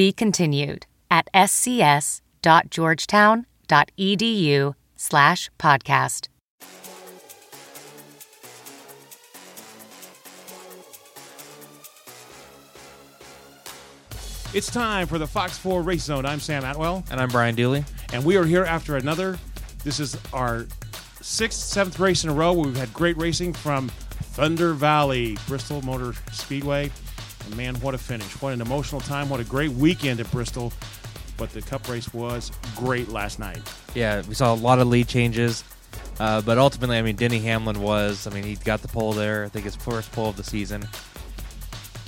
Be continued at scs.georgetown.edu slash podcast. It's time for the Fox 4 Race Zone. I'm Sam Atwell, And I'm Brian Dooley. and we are here after another. This is our sixth, seventh race in a row. We've had great racing from Thunder Valley, Bristol Motor Speedway. And man, what a finish. What an emotional time. What a great weekend at Bristol. But the cup race was great last night. Yeah, we saw a lot of lead changes, uh, but ultimately, I mean, Denny Hamlin was. I mean, he got the pole there. I think his first pole of the season.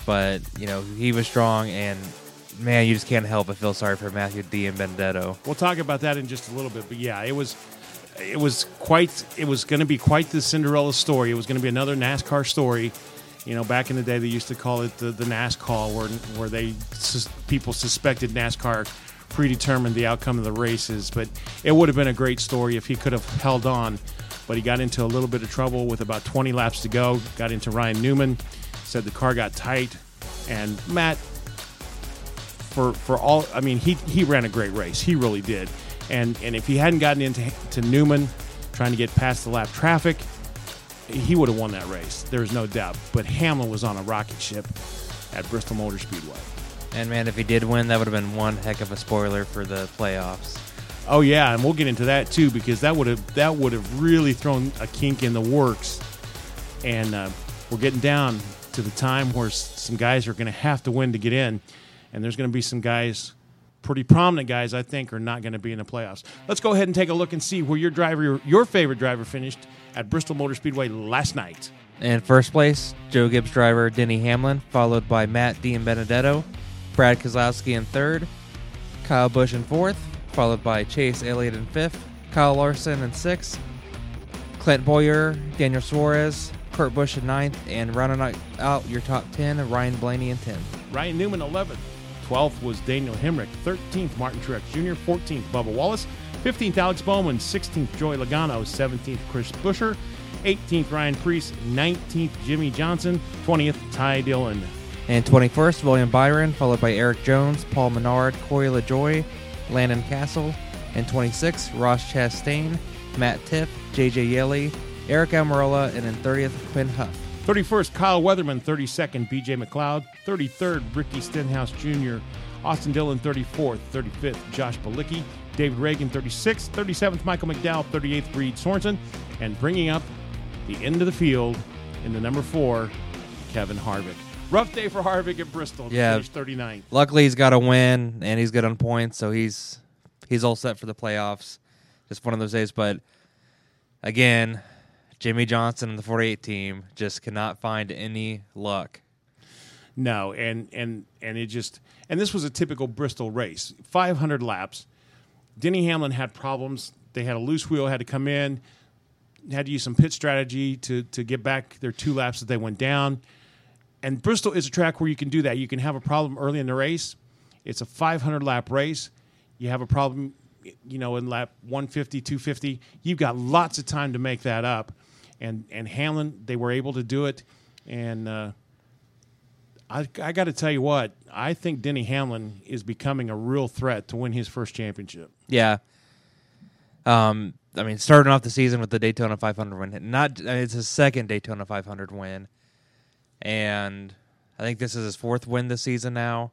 But you know, he was strong, and man, you just can't help but feel sorry for Matt DiBenedetto. We'll talk about that in just a little bit, but yeah, it was it was quite it was going to be quite the Cinderella story. It was going to be another NASCAR story. You know, back in the day, they used to call it the, the NASCAR, where where they sus- people suspected NASCAR predetermined the outcome of the races. But it would have been a great story if he could have held on. But he got into a little bit of trouble with about 20 laps to go. Got into Ryan Newman. Said the car got tight, and Matt for for all I mean he he ran a great race. He really did. And and if he hadn't gotten into to Newman trying to get past the lap traffic, he would have won that race. There's no doubt. But Hamlin was on a rocket ship at Bristol Motor Speedway. And man, if he did win, that would have been one heck of a spoiler for the playoffs. Oh yeah, and we'll get into that too because that would have that would have really thrown a kink in the works. And uh, we're getting down to the time where some guys are going to have to win to get in, and there's going to be some guys, pretty prominent guys, I think, are not going to be in the playoffs. Let's go ahead and take a look and see where your driver, your, your favorite driver, finished at Bristol Motor Speedway last night. In first place, Joe Gibbs driver Denny Hamlin, followed by Matt DiBenedetto, Brad Keselowski in third, Kyle Busch in fourth, followed by Chase Elliott in fifth, Kyle Larson in sixth, Clint Bowyer, Daniel Suarez, Kurt Busch in ninth, and rounding out- your top ten, Ryan Blaney in tenth. Ryan Newman, 11th. 12th was Daniel Hemric. 13th, Martin Truex Jr. 14th, Bubba Wallace. 15th, Alex Bowman. 16th, Joey Logano. 17th, Chris Buescher. 18th, Ryan Preece. 19th, Jimmie Johnson. 20th, Ty Dillon. And 21st, William Byron, followed by Erik Jones, Paul Menard, Corey LaJoie, Landon Cassill. And 26th, Ross Chastain, Matt Tifft, JJ Yeley, Aric Almirola, and in 30th, Quin Houff. 31st, Kyle Weatherman. 32nd, BJ McLeod. 33rd, Ricky Stenhouse Jr. Austin Dillon, 34th. 35th, Josh Bilicki. David Ragan, 36th. 37th, Michael McDowell. 38th, Reed Sorenson. And bringing up the end of the field in the number four, Kevin Harvick. Rough day for Harvick at Bristol. Yeah. Finish 39th. Luckily, he's got a win, and he's good on points, so he's he's all set for the playoffs. Just one of those days, but again, Jimmie Johnson and the 48 team just cannot find any luck. No, and and and it just and this was a typical Bristol race. 500 laps. Denny Hamlin had problems. They had a loose wheel, had to come in, had to use some pit strategy to to get back their two laps that they went down. And Bristol is a track where you can do that. You can have a problem early in the race. It's a 500 lap race. You have a problem, you know, in lap 150, 250. You've got lots of time to make that up. And and Hamlin, they were able to do it. And uh, I, I got to tell you what, I think Denny Hamlin is becoming a real threat to win his first championship. Yeah. Um, I mean, starting off the season with the Daytona 500 win, not it's his second Daytona 500 win, and I think this is his fourth win this season now.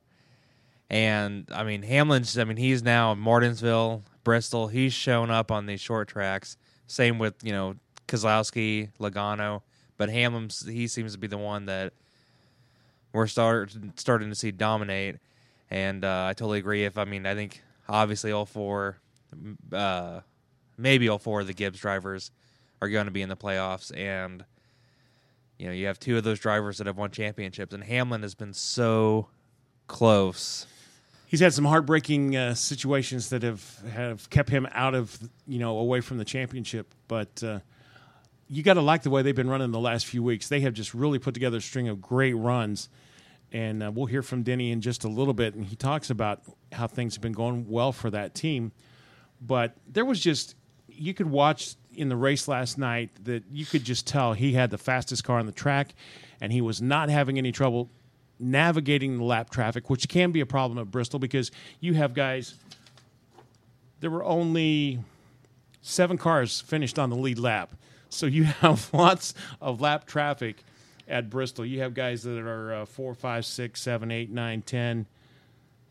And I mean, Hamlin's. I mean, he's now in Martinsville, Bristol. He's shown up on these short tracks. Same with you know Keselowski, Logano, but Hamlin's. He seems to be the one that we're start starting to see dominate. And uh, I totally agree. If I mean, I think obviously all four, uh, maybe all four of the Gibbs drivers are going to be in the playoffs, and you know you have two of those drivers that have won championships, and Hamlin has been so close he's had some heartbreaking uh, situations that have have kept him out of you know away from the championship, but. Uh, you got to like the way they've been running the last few weeks. They have just really put together a string of great runs, and uh, we'll hear from Denny in just a little bit. And he talks about how things have been going well for that team. But there was just you could watch in the race last night that you could just tell he had the fastest car on the track, and he was not having any trouble navigating the lap traffic, which can be a problem at Bristol because you have guys. There were only seven cars finished on the lead lap. So you have lots of lap traffic at Bristol. You have guys that are uh, 4, 5, 6, 7, 8, 9, 10,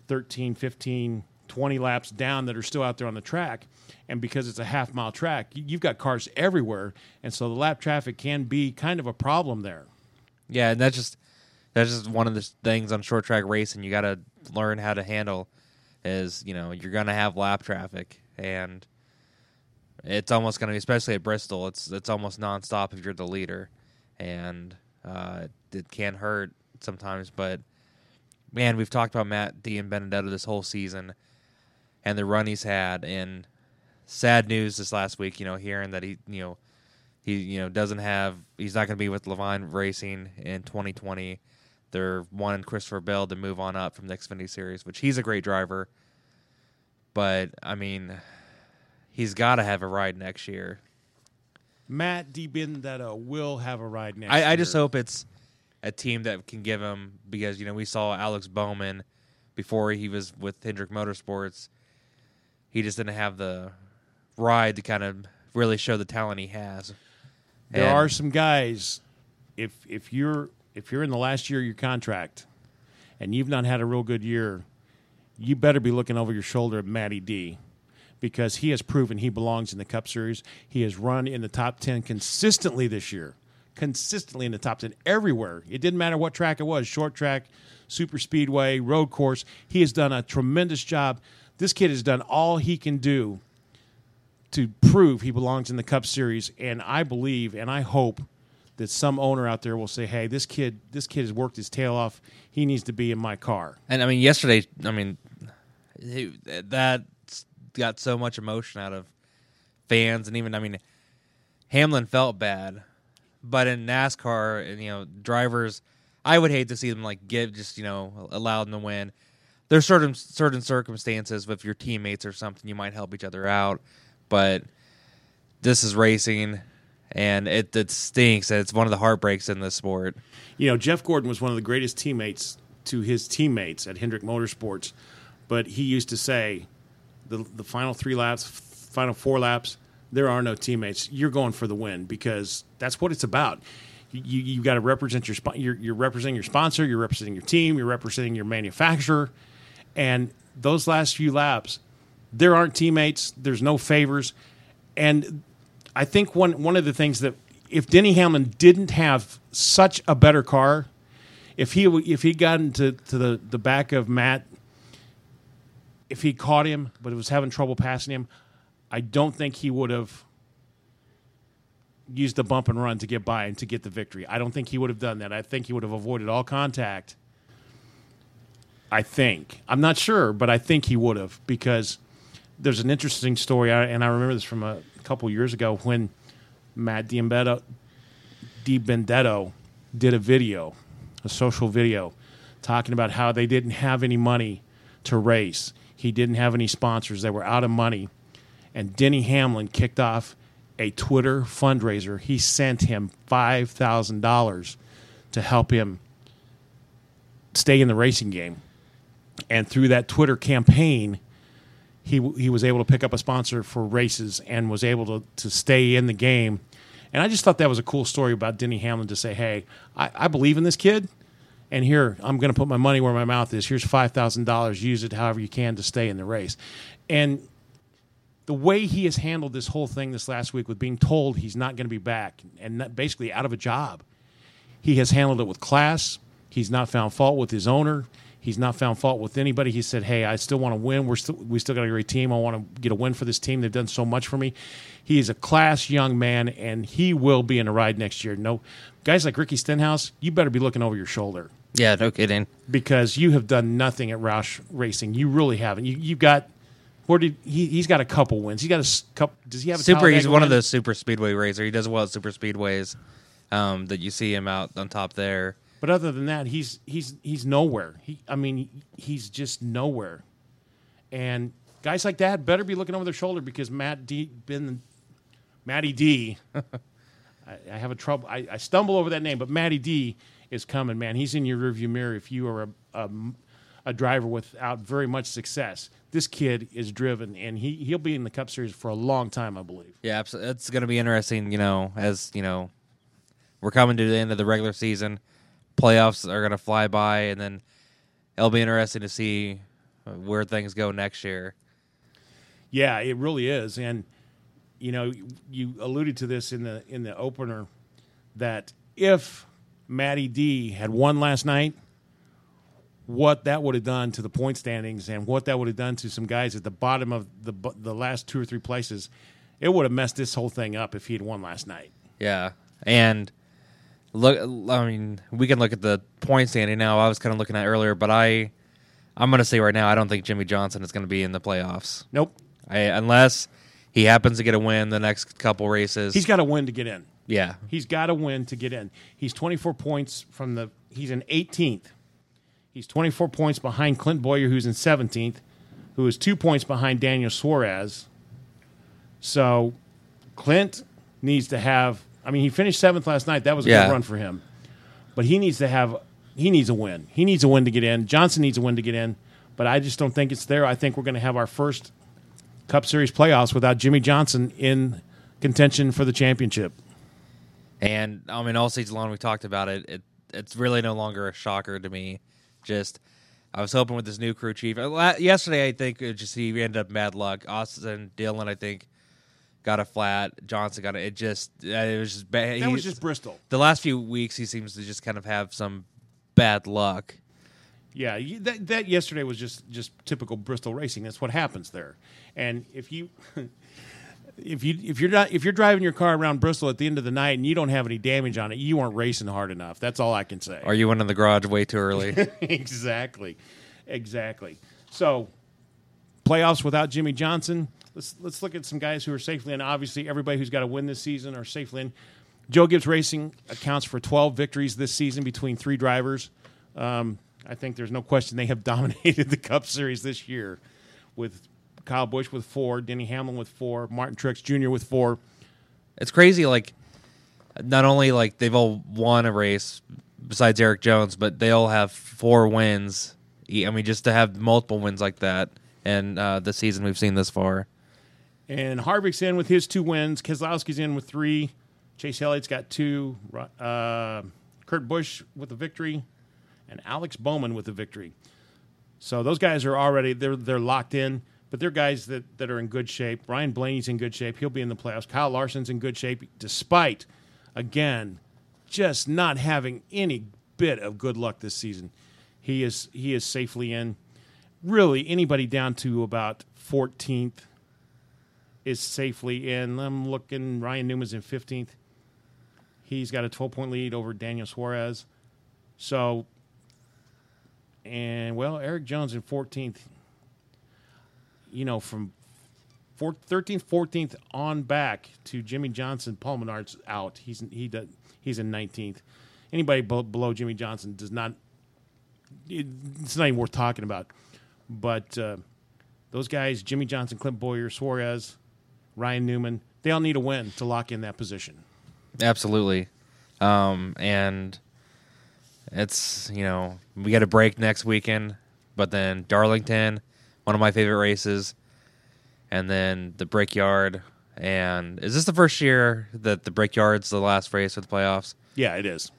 13, 15, 20 laps down that are still out there on the track. And because it's a half mile track, you've got cars everywhere. And so the lap traffic can be kind of a problem there. Yeah, and that's just that's just one of the things on short track racing you got to learn how to handle is, you know, you're going to have lap traffic and – it's almost going to be, especially at Bristol. It's it's almost nonstop if you're the leader, and uh, it can hurt sometimes. But man, we've talked about Matt DiBenedetto this whole season, and the run he's had. And sad news this last week, you know, hearing that he, you know, he, you know, doesn't have, he's not going to be with Leavine Racing in 2020. They're wanting Christopher Bell to move on up from the Xfinity Series, which he's a great driver. But I mean, he's got to have a ride next year. Matt DiBenedetto will have a ride next I, year. I just hope it's a team that can give him because you know we saw Alex Bowman before he was with Hendrick Motorsports. He just didn't have the ride to kind of really show the talent he has. There And- are some guys. If if you're if you're in the last year of your contract, and you've not had a real good year, you better be looking over your shoulder at Matty D, because he has proven he belongs in the Cup Series. He has run in the top ten consistently this year, consistently in the top ten everywhere. It didn't matter what track it was, short track, super speedway, road course. He has done a tremendous job. This kid has done all he can do to prove he belongs in the Cup Series, and I believe and I hope that some owner out there will say, "Hey, this kid, this kid has worked his tail off. He needs to be in my car." And I mean, yesterday, I mean, that got so much emotion out of fans, and even I mean, Hamlin felt bad, but in NASCAR, and you know, drivers, I would hate to see them like give just you know allow them to win. There's certain certain circumstances with your teammates or something you might help each other out, but this is racing, and it it stinks. And it's one of the heartbreaks in this sport. You know, Jeff Gordon was one of the greatest teammates to his teammates at Hendrick Motorsports, but he used to say, "the the final three laps, final four laps, there are no teammates. You're going for the win because that's what it's about." You you got to represent your you're, you're representing your sponsor, you're representing your team, you're representing your manufacturer, and those last few laps, there aren't teammates. There's no favors, and I think one one of the things that if Denny Hamlin didn't have such a better car, if he if he got into to the the back of Matt, if he caught him but was having trouble passing him, I don't think he would have used the bump and run to get by and to get the victory. I don't think he would have done that. I think he would have avoided all contact. I think. I'm not sure, but I think he would have because there's an interesting story, and I remember this from a couple years ago when Matt DiBenedetto, DiBenedetto did a video, a social video, talking about how they didn't have any money to race. He didn't have any sponsors. They were out of money. And Denny Hamlin kicked off a Twitter fundraiser. He sent him $5,000 to help him stay in the racing game. And through that Twitter campaign, he he was able to pick up a sponsor for races and was able to to stay in the game. And I just thought that was a cool story about Denny Hamlin to say, "Hey, I, I believe in this kid, and here I'm going to put my money where my mouth is. Here's five thousand dollars. Use it however you can to stay in the race." And the way he has handled this whole thing this last week with being told he's not going to be back and basically out of a job, he has handled it with class. He's not found fault with his owner. He's not found fault with anybody. He said, "Hey, I still want to win. We're still we still got a great team. I want to get a win for this team. They've done so much for me." He is a class young man, and he will be in a ride next year. No guys like Ricky Stenhouse, you better be looking over your shoulder. Yeah, no kidding. because you have done nothing at Roush Racing. You really haven't. You you've got where did he? He's got a couple wins. He got a couple. Does he have a Super. He's one of those super speedway racer. He does well at super speedways. Um, that you see him out on top there. But other than that, he's he's he's nowhere. He, I mean, he's just nowhere. And guys like that better be looking over their shoulder because Matt D, been Matty D. I, I have a trouble. I, I stumble over that name, but Matty D is coming. Man, he's in your rearview mirror. If you are a, a a driver without very much success, this kid is driven, and he he'll be in the Cup Series for a long time, I believe. Yeah, abso- it's going to be interesting. You know, as you know, we're coming to the end of the regular season. Playoffs are going to fly by, and then it'll be interesting to see uh, where things go next year. Yeah, it really is, and you know, you alluded to this in the in the opener that if Matty D had won last night, what that would have done to the point standings and what that would have done to some guys at the bottom of the the last two or three places, it would have messed this whole thing up if he had won last night. Yeah, and look, I mean, we can look at the point standing now. I was kind of looking at earlier, but I, I'm going to say right now, I don't think Jimmie Johnson is going to be in the playoffs. Nope, I, unless he happens to get a win the next couple races. he's got a win to get in. Yeah, He's got to win to get in. He's 24 points from the. He's in 18th. He's 24 points behind Clint Bowyer, who's in 17th, who is two points behind Daniel Suarez. So Clint needs to have. I mean, he finished seventh last night. That was a Yeah. good run for him. But he needs to have. He needs a win. He needs a win to get in. Johnson needs a win to get in. But I just don't think it's there. I think we're going to have our first Cup Series playoffs without Jimmie Johnson in contention for the championship. And I mean, all season long we talked about it. It it's really no longer a shocker to me. Just I was hoping with this new crew chief. uh, Yesterday, I think it just he ended up bad luck. Austin Dillon, I think, got a flat. Johnson got a, it. Just uh, it was just bad. That was just Bristol. the last few weeks. He seems to just kind of have some bad luck. Yeah, that that yesterday was just just typical Bristol racing. That's what happens there. And if you if you if you're not if you're driving your car around Bristol at the end of the night and you don't have any damage on it, you weren't racing hard enough. That's all I can say. Are you went in the garage way too early. exactly, exactly. So playoffs without Jimmie Johnson. Let's let's look at some guys who are safely in. Obviously, everybody who's got to win this season are safely in. Joe Gibbs Racing accounts for 12 victories this season between three drivers. Um, I think there's no question they have dominated the Cup Series this year with Kyle Busch with four, Denny Hamlin with four, Martin Truex Jr. with four. it's crazy. Like, not only like they've all won a race besides Erik Jones, but they all have four wins. I mean, just to have multiple wins like that, and uh, the season we've seen this far. And Harvick's in with his two wins. Keselowski's in with three. Chase Elliott's got two. Uh, Kurt Busch with a victory, and Alex Bowman with a victory. So those guys are already they're they're locked in, but they're guys that, that are in good shape. Ryan Blaney's in good shape. He'll be in the playoffs. Kyle Larson's in good shape, despite again just not having any bit of good luck this season. He is he is safely in. Really, anybody down to about 14th is safely in. I'm looking. Ryan Newman's in 15th. He's got a 12 point lead over Daniel Suarez. So, and well, Erik Jones in 14th. You know, from four, 13th, 14th on back to Jimmie Johnson, Paul Menard's out. He's he does, he's in 19th. Anybody be- below Jimmie Johnson does not. It, it's not even worth talking about. But uh, those guys, Jimmie Johnson, Clint Bowyer, Suarez, Ryan Newman, they all need a win to lock in that position. Absolutely, um, and it's you know we got a break next weekend, but then Darlington, one of my favorite races, and then the Brickyard. And is this the first year that the Brickyard's the last race for the playoffs? Yeah, it is.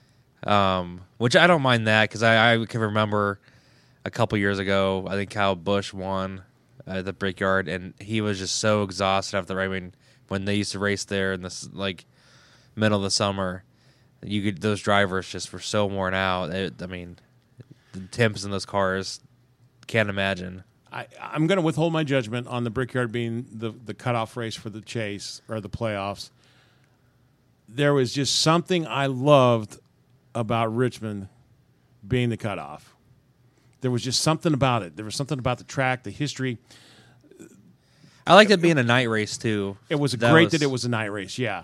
um, which I don't mind that because I, I can remember a couple years ago. I think Kyle Busch won at the Brickyard, and he was just so exhausted after. I mean, when they used to race there in this like middle of the summer, you could those drivers just were so worn out. It, I mean, the temps in those cars can't imagine. I, I'm going to withhold my judgment on the Brickyard being the, the cutoff race for the chase or the playoffs. There was just something I loved about Richmond being the cutoff. There was just something about it. There was something about the track, the history. I liked it being a night race too. It was That great was- that it was a night race. Yeah.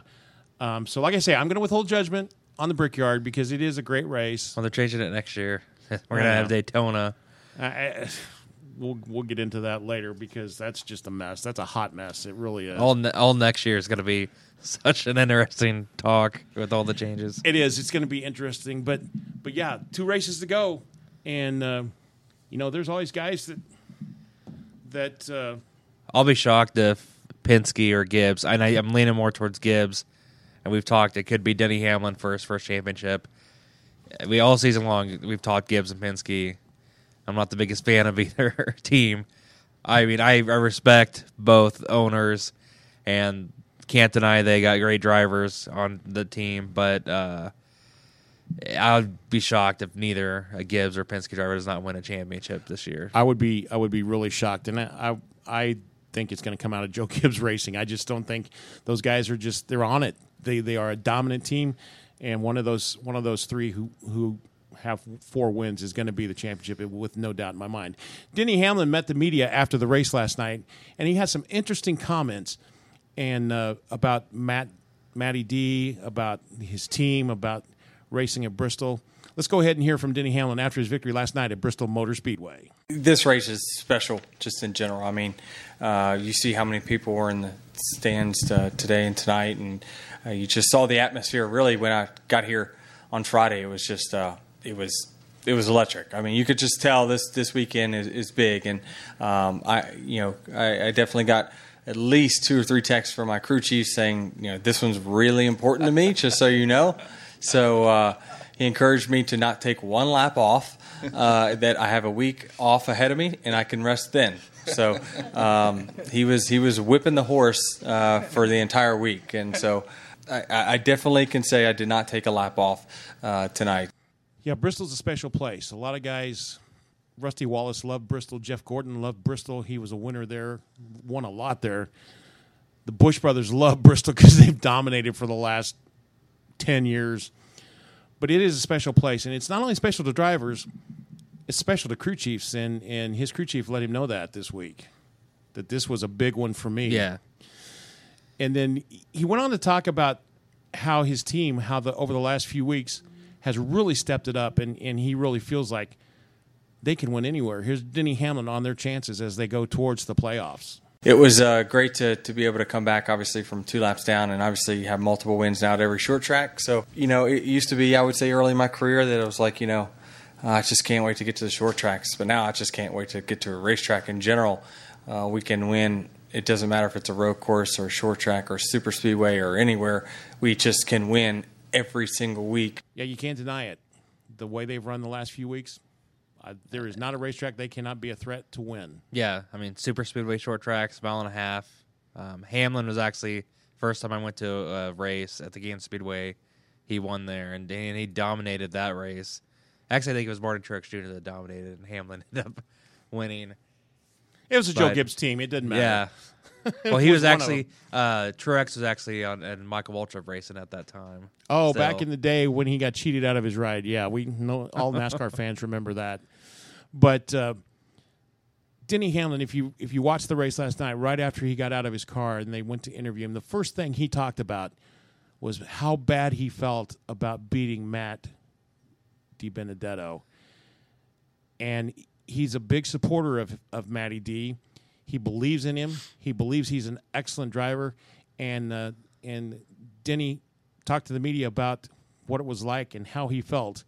Um, so, like I say, I'm going to withhold judgment on the Brickyard because it is a great race. Well, they're changing it next year. We're gonna have. Daytona. I, I, we'll we'll get into that later because that's just a mess. That's a hot mess. It really is. All ne- all next year is gonna be such an interesting talk with all the changes. It is. It's going to be interesting, but but yeah, two races to go, and uh, you know, there's always guys that that uh, I'll be shocked if Penske or Gibbs. And I, I'm leaning more towards Gibbs. And we've talked. It could be Denny Hamlin for his first championship. We all season long we've talked Gibbs and Penske. I'm not the biggest fan of either team. I mean, I, I respect both owners, and can't deny they got great drivers on the team. But uh, I would be shocked if neither a Gibbs or Penske driver does not win a championship this year. I would be I would be really shocked, and I I, I think it's going to come out of Joe Gibbs Racing. I just don't think those guys are just they're on it. They they are a dominant team, and one of those one of those three who who have four wins is going to be the championship with no doubt in my mind. Denny Hamlin met the media after the race last night, and he had some interesting comments and uh, about Matt Matty D, about his team, about racing at Bristol. Let's go ahead and hear from Denny Hamlin after his victory last night at Bristol Motor Speedway. This race is special, just in general. I mean, uh, you see how many people were in the stands uh, today and tonight, and uh, you just saw the atmosphere. Really, when I got here on Friday, it was just uh, it was it was electric. I mean, you could just tell this this weekend is, is big, and um, I you know I, I definitely got at least two or three texts from my crew chief saying you know this one's really important to me, just so you know. So uh, he encouraged me to not take one lap off. Uh, that I have a week off ahead of me, and I can rest then. So um, he was he was whipping the horse uh, for the entire week, and so I, I definitely can say I did not take a lap off uh, tonight. Yeah, Bristol's a special place. A lot of guys, Rusty Wallace loved Bristol. Jeff Gordon loved Bristol. He was a winner there, won a lot there. The Busch brothers love Bristol because they've dominated for the last 10 years. But it is a special place, and it's not only special to drivers, it's special to crew chiefs, and, and his crew chief let him know that this week, that this was a big one for me. Yeah, And then he went on to talk about how his team, how the over the last few weeks, has really stepped it up, and, and he really feels like they can win anywhere. Here's Denny Hamlin on their chances as they go towards the playoffs. It was uh, great to, to be able to come back, obviously, from two laps down, and obviously have multiple wins now at every short track. So, you know, it used to be, I would say, early in my career that it was like, you know, uh, I just can't wait to get to the short tracks. But now I just can't wait to get to a racetrack in general. Uh, we can win. It doesn't matter if it's a road course or a short track or super speedway or anywhere. We just can win every single week. Yeah, you can't deny it. The way they've run the last few weeks, uh, there is not a racetrack they cannot be a threat to win. yeah. I mean, super speedway short tracks, mile and a half. Um, Hamlin was actually first time I went to a race at the Gaines Speedway. He won there, and, and he dominated that race. Actually, I think it was Martin Truex Jr. that dominated, and Hamlin ended up winning. It was a Joe Gibbs team. It didn't matter. Yeah. Well, he was, was actually uh, Truex was actually on and Michael Waltrip racing at that time. Oh, So- back in the day when he got cheated out of his ride. Yeah, we know all NASCAR fans remember that. But uh, Denny Hamlin, if you if you watched the race last night, right after he got out of his car and they went to interview him, the first thing he talked about was how bad he felt about beating Matt DiBenedetto. And he's a big supporter of of Matty D. He believes in him. He believes he's an excellent driver. And uh, and Denny talked to the media about what it was like and how he felt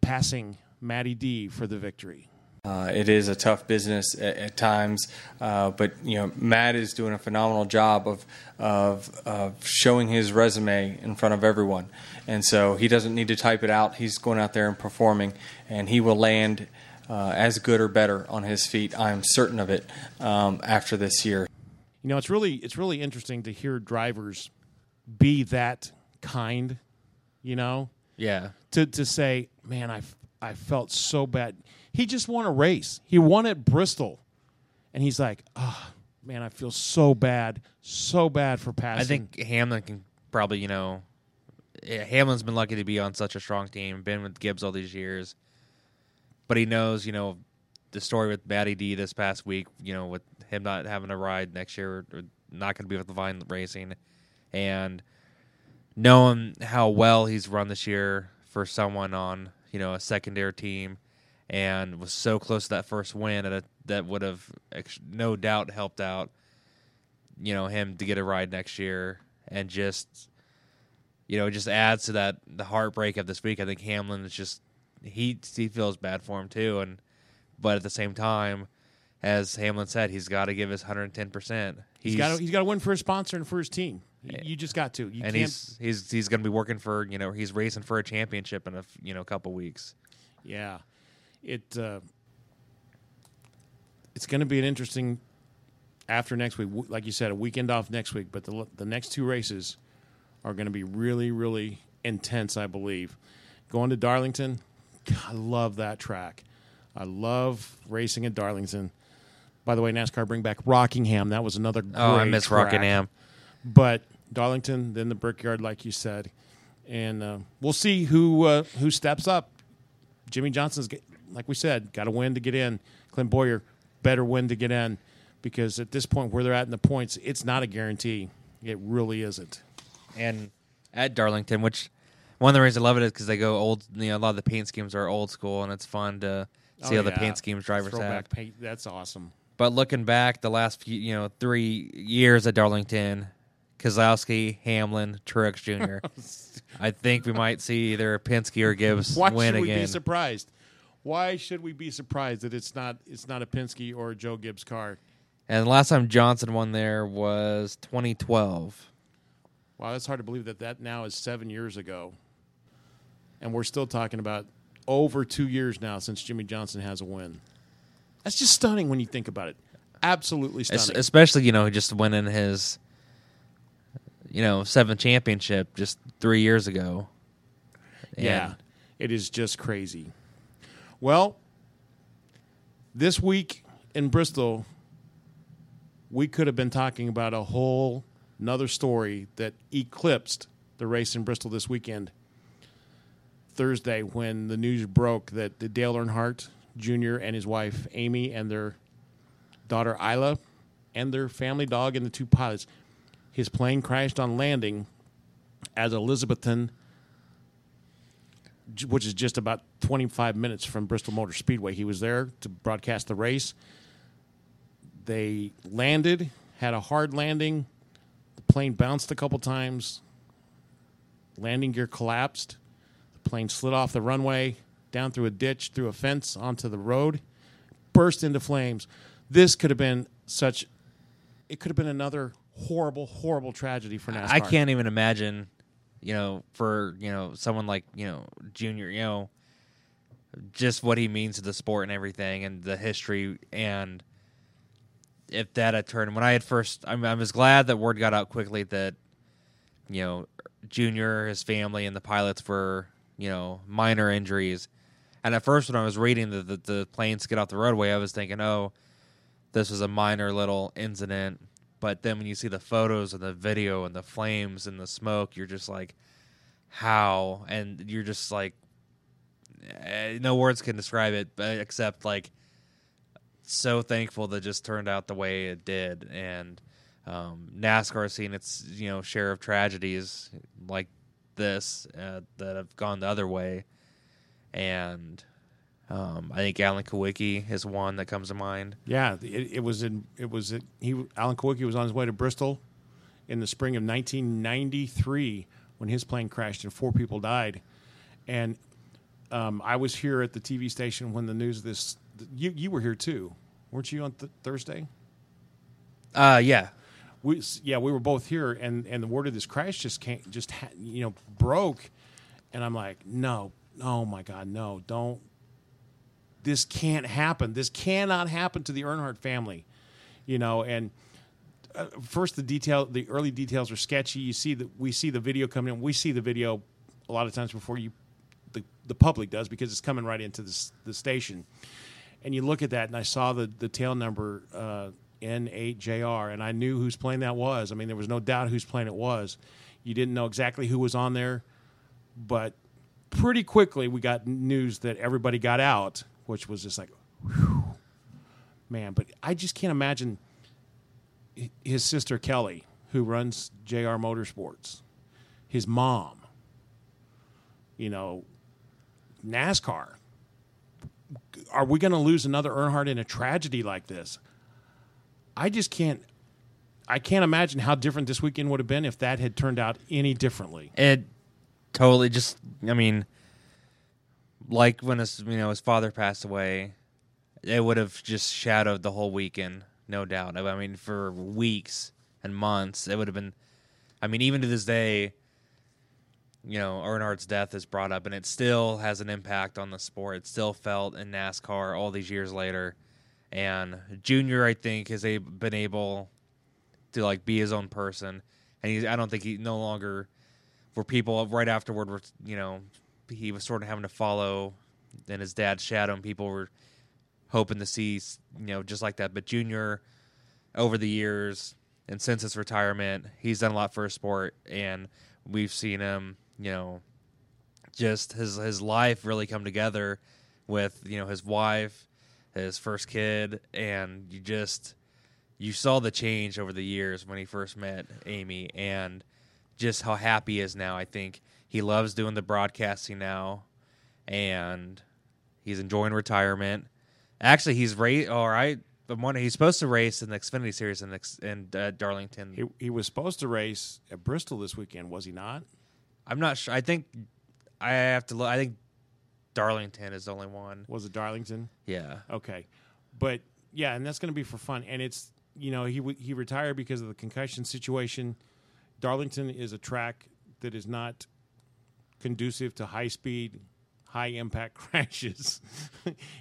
passing Matty D for the victory. Uh, it is a tough business at, at times, uh, but you know Matt is doing a phenomenal job of, of of showing his resume in front of everyone, and so he doesn't need to type it out. He's going out there and performing, and he will land uh, as good or better on his feet. I am certain of it um, after this year. You know, it's really it's really interesting to hear drivers be that kind. You know, Yeah. to to say, man, I I felt so bad. He just won a race. He won at Bristol, and he's like, oh man, I feel so bad, so bad for passing. I think Hamlin can probably, you know, Hamlin's been lucky to be on such a strong team, been with Gibbs all these years. But he knows, you know, the story with Matty D this past week. You know, with him not having a ride next year or not going to be with Leavine Racing, and knowing how well he's run this year for someone on you know a secondary team, and was so close to that first win, and that would have no doubt helped out. You know him to get a ride next year, and just you know, just adds to that the heartbreak of this week. I think Hamlin is just he he feels bad for him too, and but at the same time, as Hamlin said, he's got to give his 110. percent He's got to he's got to win for his sponsor and for his team. You just got to. You and he's he's he's going to be working for you know he's racing for a championship in a you know couple weeks. Yeah, it uh, it's going to be an interesting after next week. Like you said, a weekend off next week, but the the next two races are going to be really, really intense, I believe. Going to Darlington, I love that track. I love racing at Darlington. By the way, NASCAR bring back Rockingham. That was another great Oh, I miss track. Rockingham. But Darlington, then the Brickyard, like you said, and uh, we'll see who uh, who steps up. Jimmie Johnson's, like we said, got a win to get in. Clint Bowyer better win to get in because at this point where they're at in the points, it's not a guarantee. It really isn't and at Darlington, which one of the reasons I love it is because they go old. You know, a lot of the paint schemes are old school, and it's fun to oh, see oh, how yeah. the paint schemes drivers Throwback have. Paint, that's awesome. But looking back, the last few, you know, three years at Darlington, Keselowski, Hamlin, Truex Jr. I think we might see either Penske or Gibbs Why win should we again. be surprised? Why should we be surprised that it's not it's not a Penske or a Joe Gibbs car? and the last time Johnson won there was 2012. Wow, that's hard to believe that that now is seven years ago, and we're still talking about over two years now since Jimmie Johnson has a win. That's just stunning when you think about it. Absolutely stunning. especially you know he just winning his you know seventh championship just three years ago. yeah, it is just crazy. Well, this week in Bristol, we could have been talking about a whole another story that eclipsed the race in Bristol this weekend. Thursday, when the news broke that the Dale Earnhardt Jr. and his wife Amy and their daughter Isla and their family dog and the two pilots, his plane crashed on landing at Elizabethton, j- which is just about 25 minutes from Bristol Motor Speedway. He was there to broadcast the race. They landed, had a hard landing. The plane bounced a couple times. Landing gear collapsed. Plane slid off the runway, down through a ditch, through a fence, onto the road, burst into flames. This could have been such. It could have been another horrible, horrible tragedy for NASCAR. I can't even imagine, you know, for you know someone like you know Junior, you know, just what he means to the sport and everything, and the history, and if that had turned when I had first, I, mean, I was glad that word got out quickly that you know Junior, his family, and the pilots were you know minor injuries. And at first, when I was reading the, the the planes get off the roadway, I was thinking, oh, this was a minor little incident. But then when you see the photos and the video and the flames and the smoke, you're just like, how? And you're just like, eh, no words can describe it, except like, so thankful that just turned out the way it did. And um, NASCAR seen its you know share of tragedies like this uh, that have gone the other way, and um, I think Alan Kulwicki is one that comes to mind. Yeah, it, it was in. It was in, he. Alan Kulwicki was on his way to Bristol in the spring of 1993 when his plane crashed and four people died. And um, I was here at the TV station when the news of this. You you were here too, weren't you on th- Thursday? Uh, yeah, We yeah we were both here, and and the word of this crash just came just ha- you know broke, and I'm like no oh my god no don't this can't happen. This cannot happen to the Earnhardt family, you know and uh, first the detail the early details are sketchy. You see that we see the video coming in. We see the video a lot of times before you the, the public does because it's coming right into the, the station. And you look at that and i saw the, the tail number uh, n8jr and i knew whose plane that was i mean there was no doubt whose plane it was you didn't know exactly who was on there but pretty quickly we got news that everybody got out which was just like, whew, man. But I just can't imagine his sister Kelly, who runs JR Motorsports, his mom, you know, NASCAR. Are we going to lose another Earnhardt in a tragedy like this? I just can't. I can't imagine how different this weekend would have been if that had turned out any differently. It totally just. I mean, like when his you know his father passed away, it would have just shadowed the whole weekend, no doubt. I mean, for weeks and months, it would have been. I mean, even to this day, you know, Earnhardt's death is brought up, and it still has an impact on the sport. It's still felt in NASCAR all these years later. And Junior, I think, has a, been able to like be his own person, and he's. I don't think he no longer for people right afterward were you know he was sort of having to follow in his dad's shadow, and people were hoping to see you know just like that. But Junior, over the years and since his retirement, he's done a lot for his sport, and we've seen him you know just his his life really come together with you know his wife, his first kid, and you just you saw the change over the years when he first met Amy and just how happy he is now. I think he loves doing the broadcasting now and he's enjoying retirement. Actually, he's race or I I'm wondering he's supposed to race in the Xfinity series in X- in uh, Darlington. He, he was supposed to race at Bristol this weekend, was he not? I'm not sure. I think I have to look. I think Darlington is the only one. Was it Darlington? Yeah. Okay, but yeah, and that's going to be for fun. And it's you know he w- he retired because of the concussion situation. Darlington is a track that is not conducive to high speed, high impact crashes.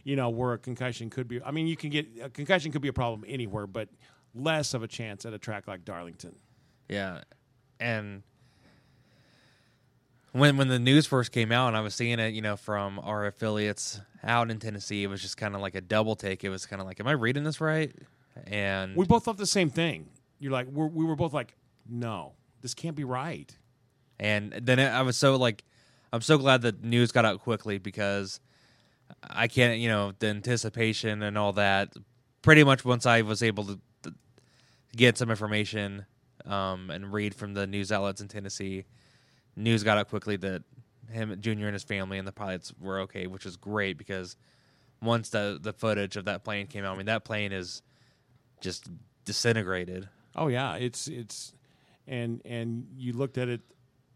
you know where a concussion could be. I mean, you can get a concussion could be a problem anywhere, but less of a chance at a track like Darlington. Yeah, and when when the news first came out, and I was seeing it, you know, from our affiliates out in Tennessee, it was just kind of like a double take. It was kind of like, "Am I reading this right?" And We both thought the same thing. You're like we're, we were both like, no, this can't be right. and then I was so like, I'm so glad the news got out quickly because I can't, you know, the anticipation and all that. Pretty much once I was able to get some information um, and read from the news outlets in Tennessee, news got out quickly that him, Junior, and his family and the pilots were okay, which is great because once the the footage of that plane came out, I mean that plane is just disintegrated. Oh yeah, it's it's and and you looked at it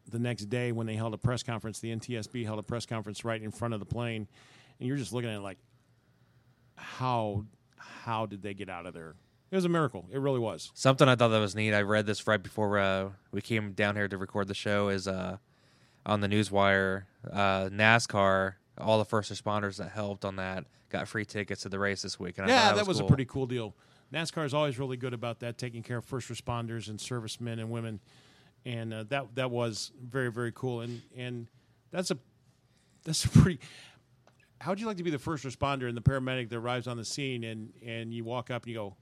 the next day when they held a press conference. The NTSB held a press conference right in front of the plane, and you're just looking at it like, how how did they get out of there? It was a miracle. It really was. Something I thought that was neat. I read this right before uh, we came down here to record the show. Is uh, on the newswire, uh, NASCAR. All the first responders that helped on that got free tickets to the race this week. And I yeah, thought that was, cool. a pretty cool deal. NASCAR is always really good about that, taking care of first responders and servicemen and women, and uh, that that was very very cool. And and that's a that's a pretty. How would you like to be the first responder and the paramedic that arrives on the scene and and you walk up and you go,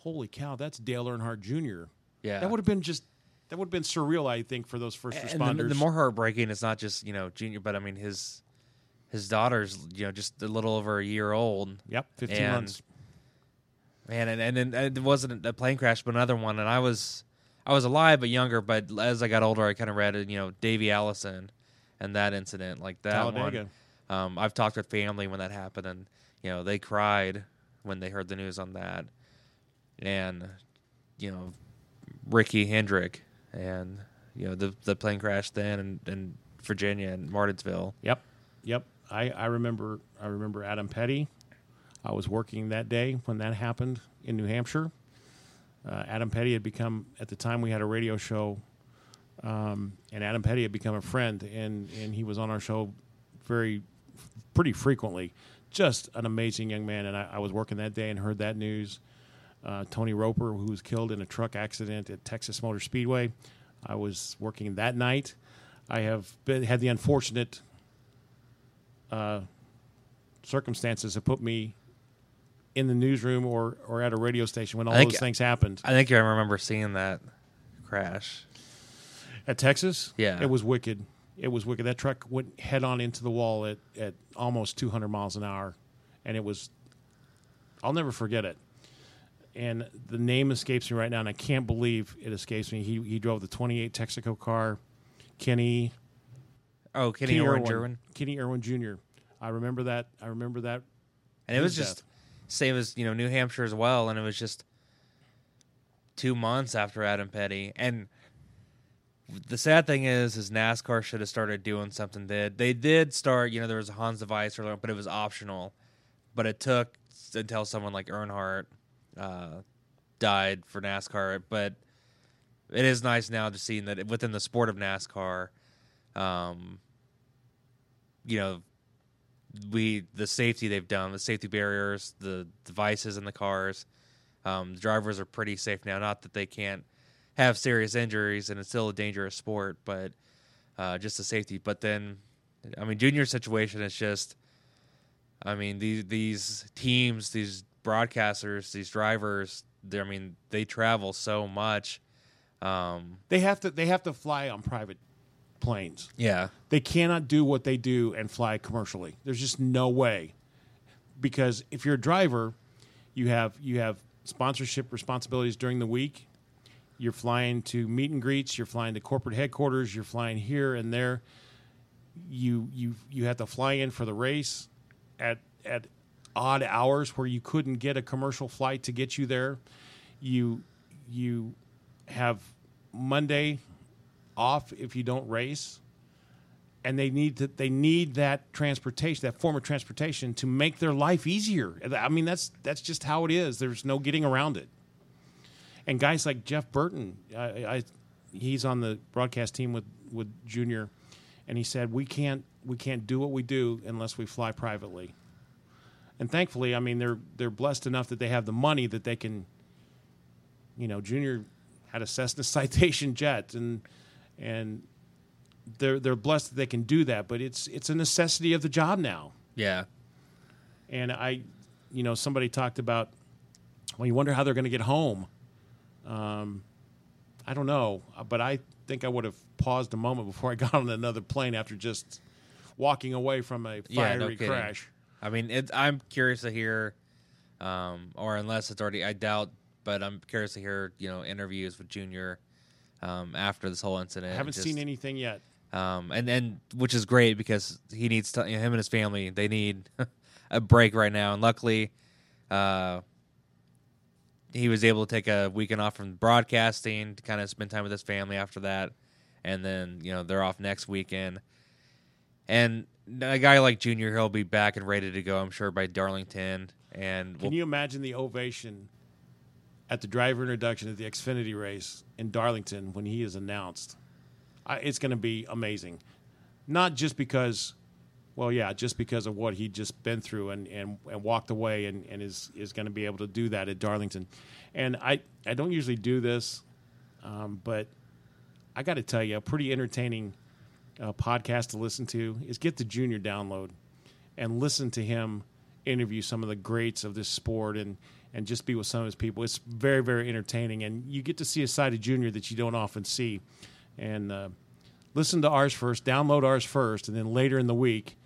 "Holy cow, that's Dale Earnhardt Jr." Yeah. that would have been just that would have been surreal. I think for those first And responders. the, the more heartbreaking, is not just you know junior, but I mean his his daughter's you know just a little over a year old. yep, fifteen and- months. Man, and, and and it wasn't a plane crash, but another one. And I was I was alive but younger. But as I got older, I kind of read you know Davey Allison and that incident like that Talladega. one. Um, I've talked with family when that happened, and you know they cried when they heard the news on that. And you know Ricky Hendrick and you know the the plane crash then in, in Virginia and Martinsville. Yep, yep. I, I remember I remember Adam Petty. I was working that day when that happened in New Hampshire. Uh, Adam Petty had become at the time we had a radio show, um, and Adam Petty had become a friend, and and he was on our show very pretty frequently. Just an amazing young man, and I, I was working that day and heard that news. Uh, Tony Roper, who was killed in a truck accident at Texas Motor Speedway. I was working that night. I have been, had the unfortunate uh, circumstances that put me in the newsroom or, or at a radio station when all think- those things happened. I think I remember seeing that crash. At Texas, Yeah. it was wicked. It was wicked. That truck went head on into the wall at, at almost 200 miles an hour, and it was. I'll never forget it. And the name escapes me right now, and I can't believe it escapes me. He he drove the 28 Texaco car, Kenny Oh, Kenny, Owen Irwin, Irwin. Kenny Irwin Jr. I remember that. I remember that. And it was His just death. same as you know New Hampshire as well, and it was just two months after Adam Petty. And the sad thing is, is NASCAR should have started doing something. Did they did start. You know, there was a Hans device, or but it was optional. But it took until someone like Earnhardt uh, died for NASCAR. But it is nice now to see that within the sport of NASCAR, um, you know, we the safety they've done, the safety barriers, the devices in the cars. Um, the drivers are pretty safe now. Not that they can't have serious injuries, and it's still a dangerous sport, but uh, just the safety. But then, I mean, junior situation is just, I mean, these these teams, these broadcasters, these drivers. I mean, they travel so much. Um, They have to. They have to fly on private planes. yeah, They cannot do what they do and fly commercially. There's just no way. Because if you're a driver, you have you have sponsorship responsibilities during the week. You're flying to meet and greets. You're flying to corporate headquarters. You're flying here and there. You you you have to fly in for the race at at odd hours where you couldn't get a commercial flight to get you there. You you have Monday off if you don't race. And they need to they need that transportation that form of transportation to make their life easier. I mean that's that's just how it is. There's no getting around it. And guys like jeff burton I, I he's on the broadcast team with with junior. And he said we can't we can't do what we do unless we fly privately and thankfully i mean they're they're blessed enough that they have the money that they can you know junior had a cessna citation jet and and they're they're blessed that they can do that, but it's it's a necessity of the job now. yeah, And I, you know, somebody talked about, well, you wonder how they're going to get home. Um, I don't know, but I think I would have paused a moment before I got on another plane after just walking away from a Yeah, no fiery crash. I mean, it, I'm curious to hear, um, or unless it's already, I doubt, but I'm curious to hear, you know, interviews with Junior um, after this whole incident. I haven't Just, seen anything yet. um, and and which is great because he needs to, you know, him and his family. They need a break right now, and luckily, uh, he was able to take a weekend off from broadcasting to kind of spend time with his family after that, and then you know they're off next weekend. And a guy like Junior, he'll be back and ready to go, I'm sure, by Darlington. And Can we'll, you imagine the ovation at the driver introduction at the Xfinity race in Darlington when he is announced? I, it's going to be amazing. Not just because, well, yeah, just because of what he'd just been through and, and, and walked away and, and is, is going to be able to do that at Darlington. And I, I don't usually do this, um, but I got to tell you, a pretty entertaining uh, podcast to listen to is get the Junior download and listen to him interview some of the greats of this sport and and just be with some of his people. It's very very entertaining, and you get to see a side of Junior that you don't often see. And uh, listen to ours first, download ours first, and then later in the week.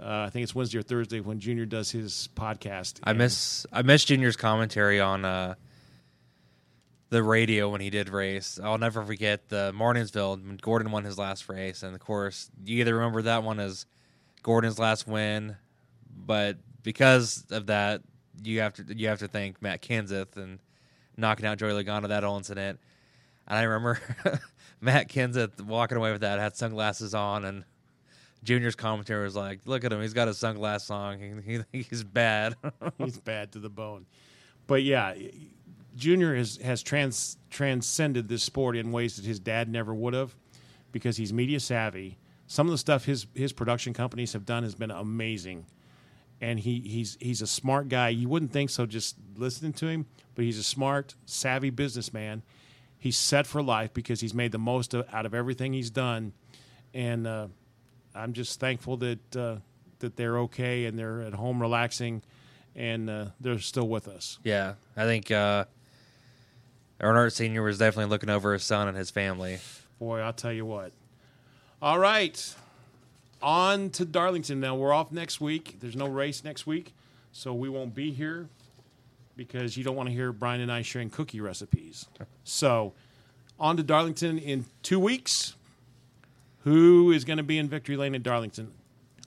Uh, I think it's Wednesday or Thursday when Junior does his podcast. I miss I miss Junior's commentary on uh, the radio when he did race. I'll never forget the Martinsville when Gordon won his last race, and of course you either remember that one as Gordon's last win, but because of that, you have to you have to thank Matt Kenseth and knocking out Joey Logano that whole incident. And I remember Matt Kenseth walking away with that, had sunglasses on, and Junior's commentary was like, "Look at him, he's got his sunglasses on. He, he, he's bad." he's bad to the bone. But yeah, Junior has has trans, transcended this sport in ways that his dad never would have, because he's media savvy. Some of the stuff his his production companies have done has been amazing, and he he's he's a smart guy. You wouldn't think so just listening to him, but he's a smart, savvy businessman. He's set for life because he's made the most of, out of everything he's done, and uh, I'm just thankful that uh, that they're okay and they're at home relaxing, and uh, they're still with us. Yeah, I think uh, Earnhardt Senior was definitely looking over his son and his family. Boy, I'll tell you what. All right, on to Darlington now. We're off next week. There's no race next week, so we won't be here because you don't want to hear Brian and I sharing cookie recipes. So, on to Darlington in two weeks. Who is going to be in victory lane at Darlington?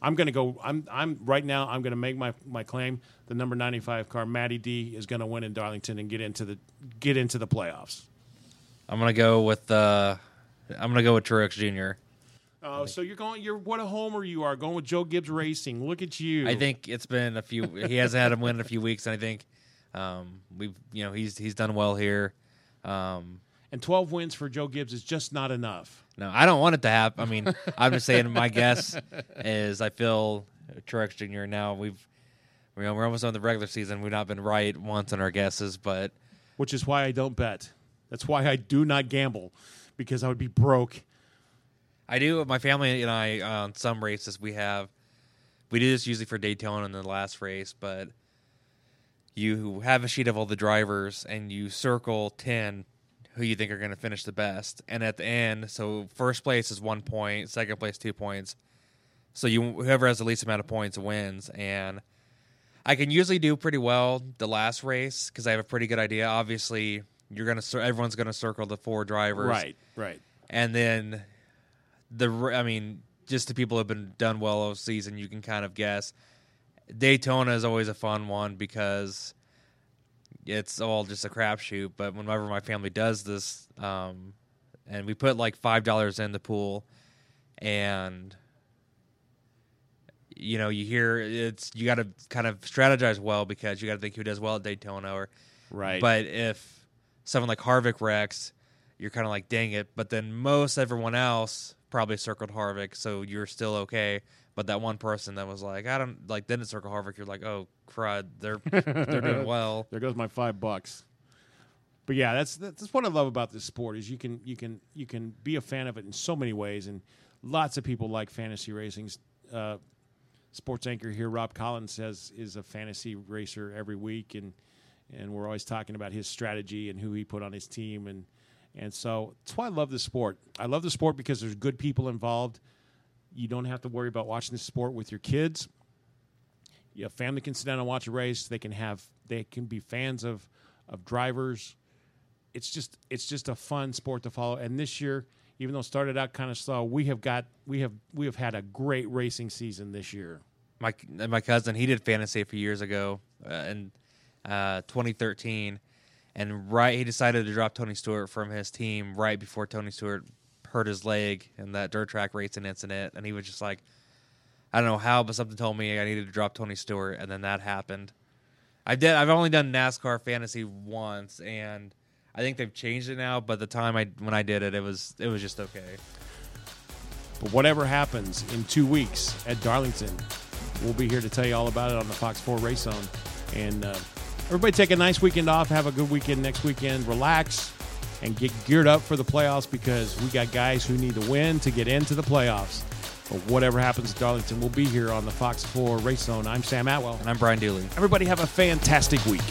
I'm going to go. I'm. I'm right now. I'm going to make my, my claim. The number 95 car, Matty D, is going to win in Darlington and get into the get into the playoffs. I'm gonna go with uh, I'm gonna go with Truex Jr. Oh, so you're going. You're what a homer you are going with Joe Gibbs Racing. Look at you. I think it's been a few. he hasn't had him win in a few weeks, and I think um, we've you know he's he's done well here. Um, and 12 wins for Joe Gibbs is just not enough. no, I don't want it to happen. I mean, I'm just saying. My guess is I feel uh, Truex Jr. Now we've you know, we're almost on the regular season. We've not been right once in our guesses, but which is why I don't bet. That's why I do not gamble because I would be broke. I do. My family and I uh, on some races we have. We do this usually for Daytona in the last race, but you have a sheet of all the drivers and you circle ten who you think are going to finish the best, and at the end, so first place is one point, second place two points. So you whoever has the least amount of points wins, and I can usually do pretty well the last race because I have a pretty good idea. Obviously, you're gonna everyone's gonna circle the four drivers, Right, right. and then the I mean, just the people who have been done well all season, you can kind of guess. Daytona is always a fun one because it's all just a crapshoot. But whenever my family does this, um, and we put like five dollars in the pool, and you know, you hear it's you got to kind of strategize well because you got to think who does well at Daytona or Right. but if someone like Harvick wrecks, you're kind of like, dang it. But then most everyone else probably circled Harvick, so you're still okay. But that one person that was like, I don't like didn't circle Harvick, you're like, oh crud, they're they're doing well. there goes my five bucks. But yeah, that's that's what I love about this sport is you can you can you can be a fan of it in so many ways, and lots of people like fantasy racings. Uh, sports anchor here, Rob Collins says is a fantasy racer every week, and and we're always talking about his strategy and who he put on his team, and and so that's why I love the sport. I love the sport because there's good people involved. You don't have to worry about watching the sport with your kids. Your family can sit down and watch a race. They can have they can be fans of of drivers. It's just it's just a fun sport to follow. And this year, even though it started out kind of slow, we have got we have we have had a great racing season this year. My my cousin, he did fantasy a few years ago uh, in uh, 2013, and right he decided to drop Tony Stewart from his team right before Tony Stewart hurt his leg in that dirt track racing incident, and he was just like, I don't know how, but something told me I needed to drop Tony Stewart, and then that happened. I did. I've only done NASCAR fantasy once, and I think they've changed it now. But the time I when I did it, it was it was just okay. But whatever happens in two weeks at Darlington, we'll be here to tell you all about it on the Fox 4 Race Zone. And uh, everybody take a nice weekend off. Have a good weekend next weekend. Relax and get geared up for the playoffs because we got guys who need to win to get into the playoffs. But whatever happens at Darlington, we'll be here on the Fox 4 Race Zone. I'm Sam Atwell. And I'm Brian Dooley. Everybody have a fantastic week.